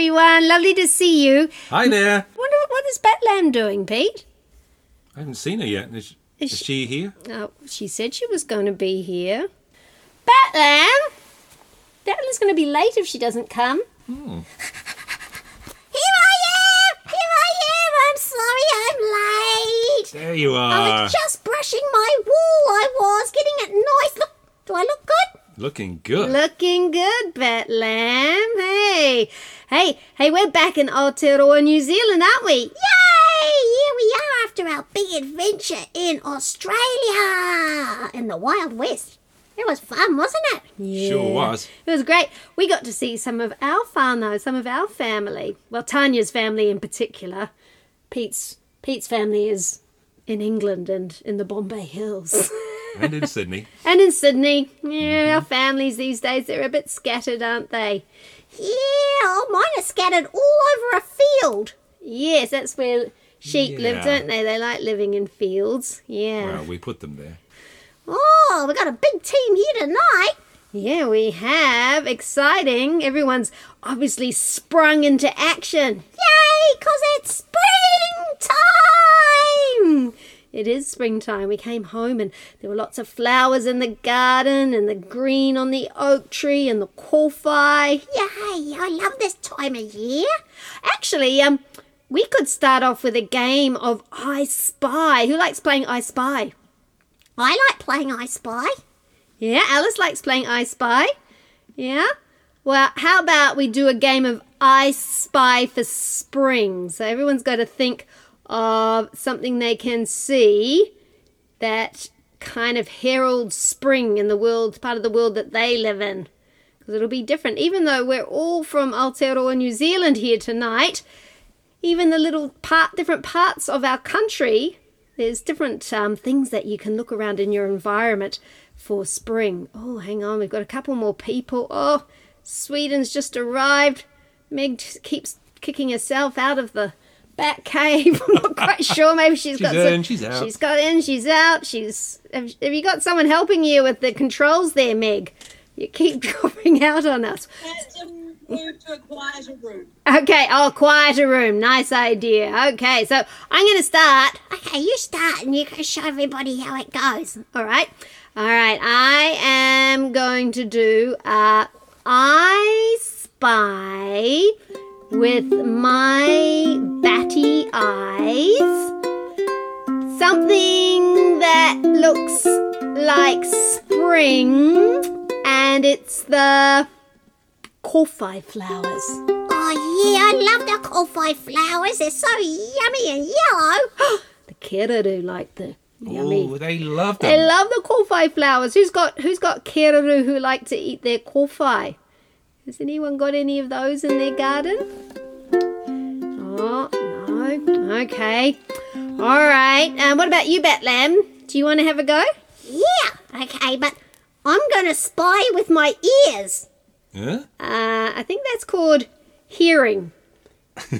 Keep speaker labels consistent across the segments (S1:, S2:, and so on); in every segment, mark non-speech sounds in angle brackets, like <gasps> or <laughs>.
S1: everyone, lovely to see you.
S2: Hi there.
S1: Wonder what is Bat Lamb doing, Pete?
S2: I haven't seen her yet. Is,
S1: Is
S2: is she here?
S1: Oh, she said she was going to be here. Bat Lamb! Bat going to be late if she doesn't come. Hmm.
S3: Here I am! Here I am! I'm sorry I'm late!
S2: There you are.
S3: I was just brushing my wool, I was, getting it nice. Look, do I look good?
S2: Looking good.
S1: Looking good, Bat Lamb. Hey, hey, hey, we're back in Aotearoa, New Zealand, aren't we?
S3: Yay! Here we are after our big adventure in Australia! In the Wild West. It was fun, wasn't it?
S2: Sure was.
S1: It was great. We got to see some of our whānau, some of our family. Well, Tanya's family in particular. Pete's Pete's family is in England and in the Bombay Hills. <laughs>
S2: And in Sydney. <laughs>
S1: and in Sydney. Yeah, our families these days, they're a bit scattered, aren't they?
S3: Yeah, oh, mine are scattered all over a field.
S1: Yes, that's where sheep live,
S2: Yeah.
S1: don't they? They like living in fields. Yeah.
S2: Well, we put them there.
S3: Oh, we got a big team here tonight.
S1: Yeah, we have. Exciting. Everyone's obviously sprung into action.
S3: Yay, 'cause it's springtime!
S1: It is springtime. We came home and there were lots of flowers in the garden and the green on the oak tree and the kowhai.
S3: Yay, I love this time of year.
S1: Actually, um, we could start off with a game of I Spy. Who likes playing I Spy?
S3: I like playing I Spy.
S1: Yeah, Alice likes playing I Spy. Yeah? Well, how about we do a game of I Spy for spring? So everyone's got to think of something they can see that kind of heralds spring in the world, part of the world that they live in. Because it'll be different. Even though we're all from Aotearoa, New Zealand here tonight, even the little part, different parts of our country, there's different um, things that you can look around in your environment for spring. Oh, hang on, we've got a couple more people. Oh, Sweden's just arrived. Meg keeps kicking herself out of the Batt Cave. <laughs> I'm not quite sure. Maybe she's
S2: She's
S1: got
S2: in,
S1: some,
S2: she's out.
S1: She's got in, she's out. She's. Have, have you got someone helping you with the controls there, Meg? You keep <laughs> dropping out on us.
S4: Let them move to a quieter room.
S1: Okay, oh, quieter room. Nice idea. Okay, so I'm going to start.
S3: Okay, you start and you can show everybody how it goes.
S1: All right. All right. I am going to do uh I spy with my batty eyes something that looks like spring and it's the kowhai flowers.
S3: Oh yeah, I love the kowhai flowers. They're so yummy and yellow. <gasps>
S1: The kererū like the yummy.
S2: Oh, they love them.
S1: They love the kowhai flowers. Who's got who's got kererū who like to eat their kowhai? Has anyone got any of those in their garden? Oh no. Okay. All right. Um, what about you, Bat Lamb? Do you want to have a go?
S3: Yeah, okay, but I'm gonna spy with my ears.
S2: Huh?
S1: Uh, I think that's called hearing. <laughs>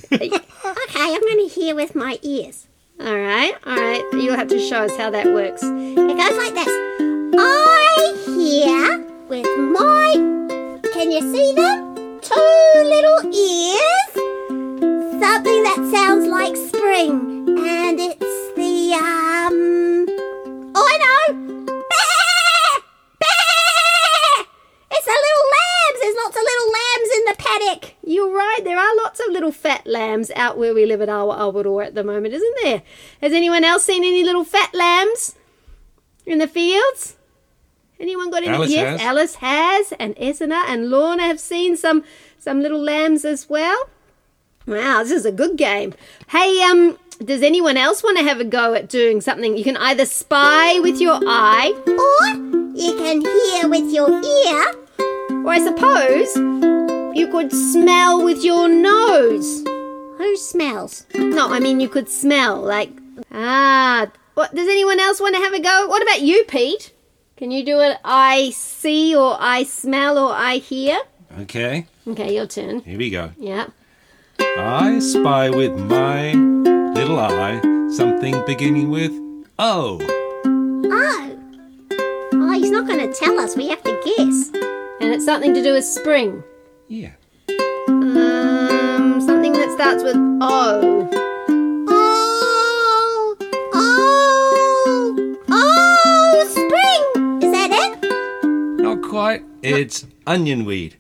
S3: Okay, I'm gonna hear with my ears.
S1: All right. All right. You'll have to show us how that works.
S3: It goes like this. Can you see them? Two little ears. Something that sounds like spring. And it's the, um. Oh, I know! It's the little lambs! There's lots of little lambs in the paddock!
S1: You're right. There are lots of little fat lambs out where we live at Awa Awaroa at the moment, isn't there? Has anyone else seen any little fat lambs in the fields? Anyone got any?
S2: Alice
S1: yes,
S2: has.
S1: Alice has, and Esna and Lorna have seen some some little lambs as well. Wow, this is a good game. Hey, um, does anyone else want to have a go at doing something? You can either spy with your eye,
S3: Or you can hear with your ear.
S1: or I suppose you could smell with your nose.
S3: Who smells.
S1: No, I mean you could smell like ah. What does anyone else want to have a go? What about you, Pete? Can you do it? I see, or I smell, or I hear.
S2: Okay,
S1: Okay, your turn.
S2: here we go.
S1: Yeah.
S2: I spy with my little eye something beginning with O.
S3: Oh. Oh, he's not going to tell us. We have to guess.
S1: And it's something to do with spring.
S2: Yeah.
S1: Um, something that starts with O.
S2: It's onion weed.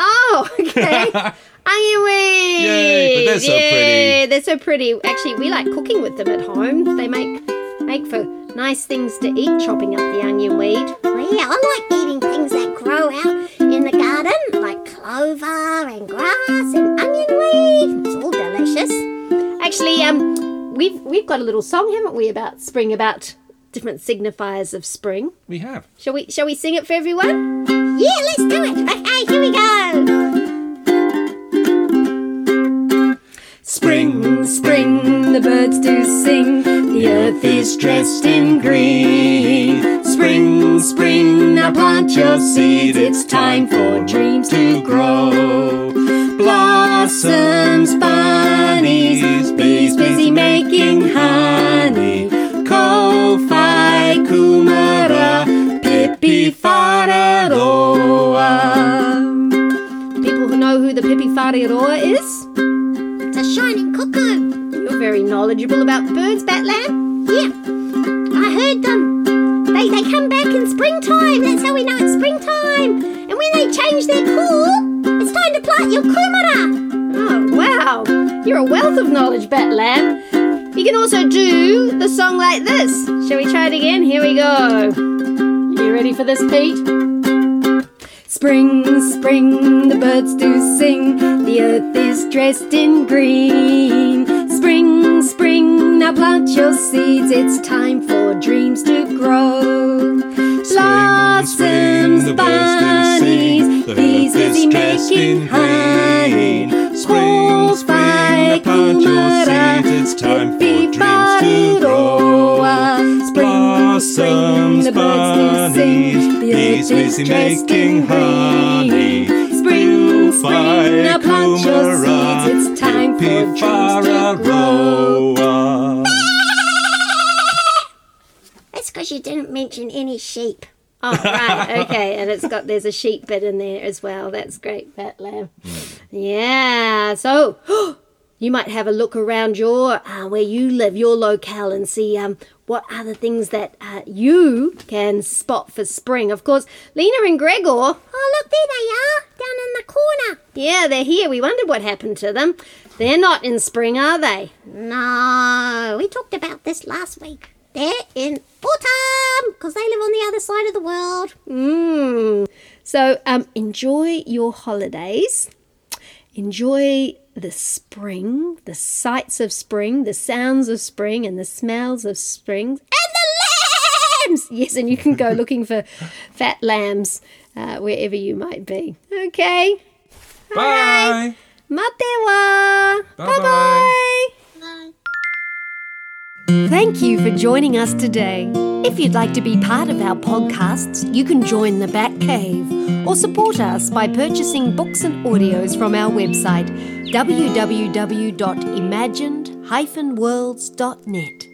S1: Oh, okay. <laughs> Onion weed.
S2: Yay, but they're so
S1: Yeah,
S2: pretty.
S1: They're so pretty. Actually, we like cooking with them at home. They make make for nice things to eat. Chopping up the onion weed.
S3: Well, yeah, I like eating things that grow out in the garden, like clover and grass and onion weed. It's all delicious.
S1: Actually, um, we've we've got a little song, haven't we, about spring, about different signifiers of spring.
S2: We have.
S1: Shall we? Shall we sing it for everyone?
S3: Yeah, let's do it. Okay, here we go.
S1: Spring, spring, the birds do sing. The earth is dressed in green. Spring, spring, now plant your seeds. It's time for dreams to grow. Blossoms, bunnies, bees busy making honey. Know who the pīpīwharauroa is?
S3: It's a shining cuckoo.
S1: You're very knowledgeable about birds, Bat Lamb.
S3: Yeah, I heard them. They, they come back in springtime. That's how we know it's springtime. And when they change their call, it's time to plant your kumara.
S1: Oh, wow. You're a wealth of knowledge, Bat Lamb. You can also do the song like this. Shall we try it again? Here we go. You ready for this, Pete? Spring, spring, the birds do sing. The earth is dressed in green. Spring, spring, now plant your seeds. It's time for dreams to grow. Blossoms,
S2: the birds
S1: bunnies,
S2: The
S1: bees busy making
S2: in
S1: honey.
S2: Spring, spring, now plant your seeds. It's time for dreams to grow. Blossoms, bunnies, bees busy making honey.
S1: Spring, spring, now plant your seeds. It's time for dreams to grow.
S2: Pipararoa.
S3: That's because you didn't mention any sheep.
S1: Oh, right, <laughs> okay, and it's got there's a sheep bit in there as well. That's great, Fat Lamb. Mm. Yeah, so <gasps> you might have a look around your uh, where you live, your locale, and see um what other things that uh, you can spot for spring. Of course, Lena and Gregor,
S3: Oh, look, there they are, down in the corner.
S1: yeah, they're here. We wondered what happened to them. They're not in spring, are they?
S3: No, we talked about this last week. They're in autumn because they live on the other side of the world.
S1: Mm. So um, enjoy your holidays. Enjoy the spring, the sights of spring, the sounds of spring, and the smells of spring, and the lambs. Yes, and you can go <laughs> looking for fat lambs uh, wherever you might be. Okay.
S2: Bye.
S1: Matewa.
S2: Bye-bye.
S1: Bye-bye. Thank you for joining us today. If you'd like to be part of our podcasts, you can join the Batt Cave or support us by purchasing books and audios from our website www.imagined-worlds.net.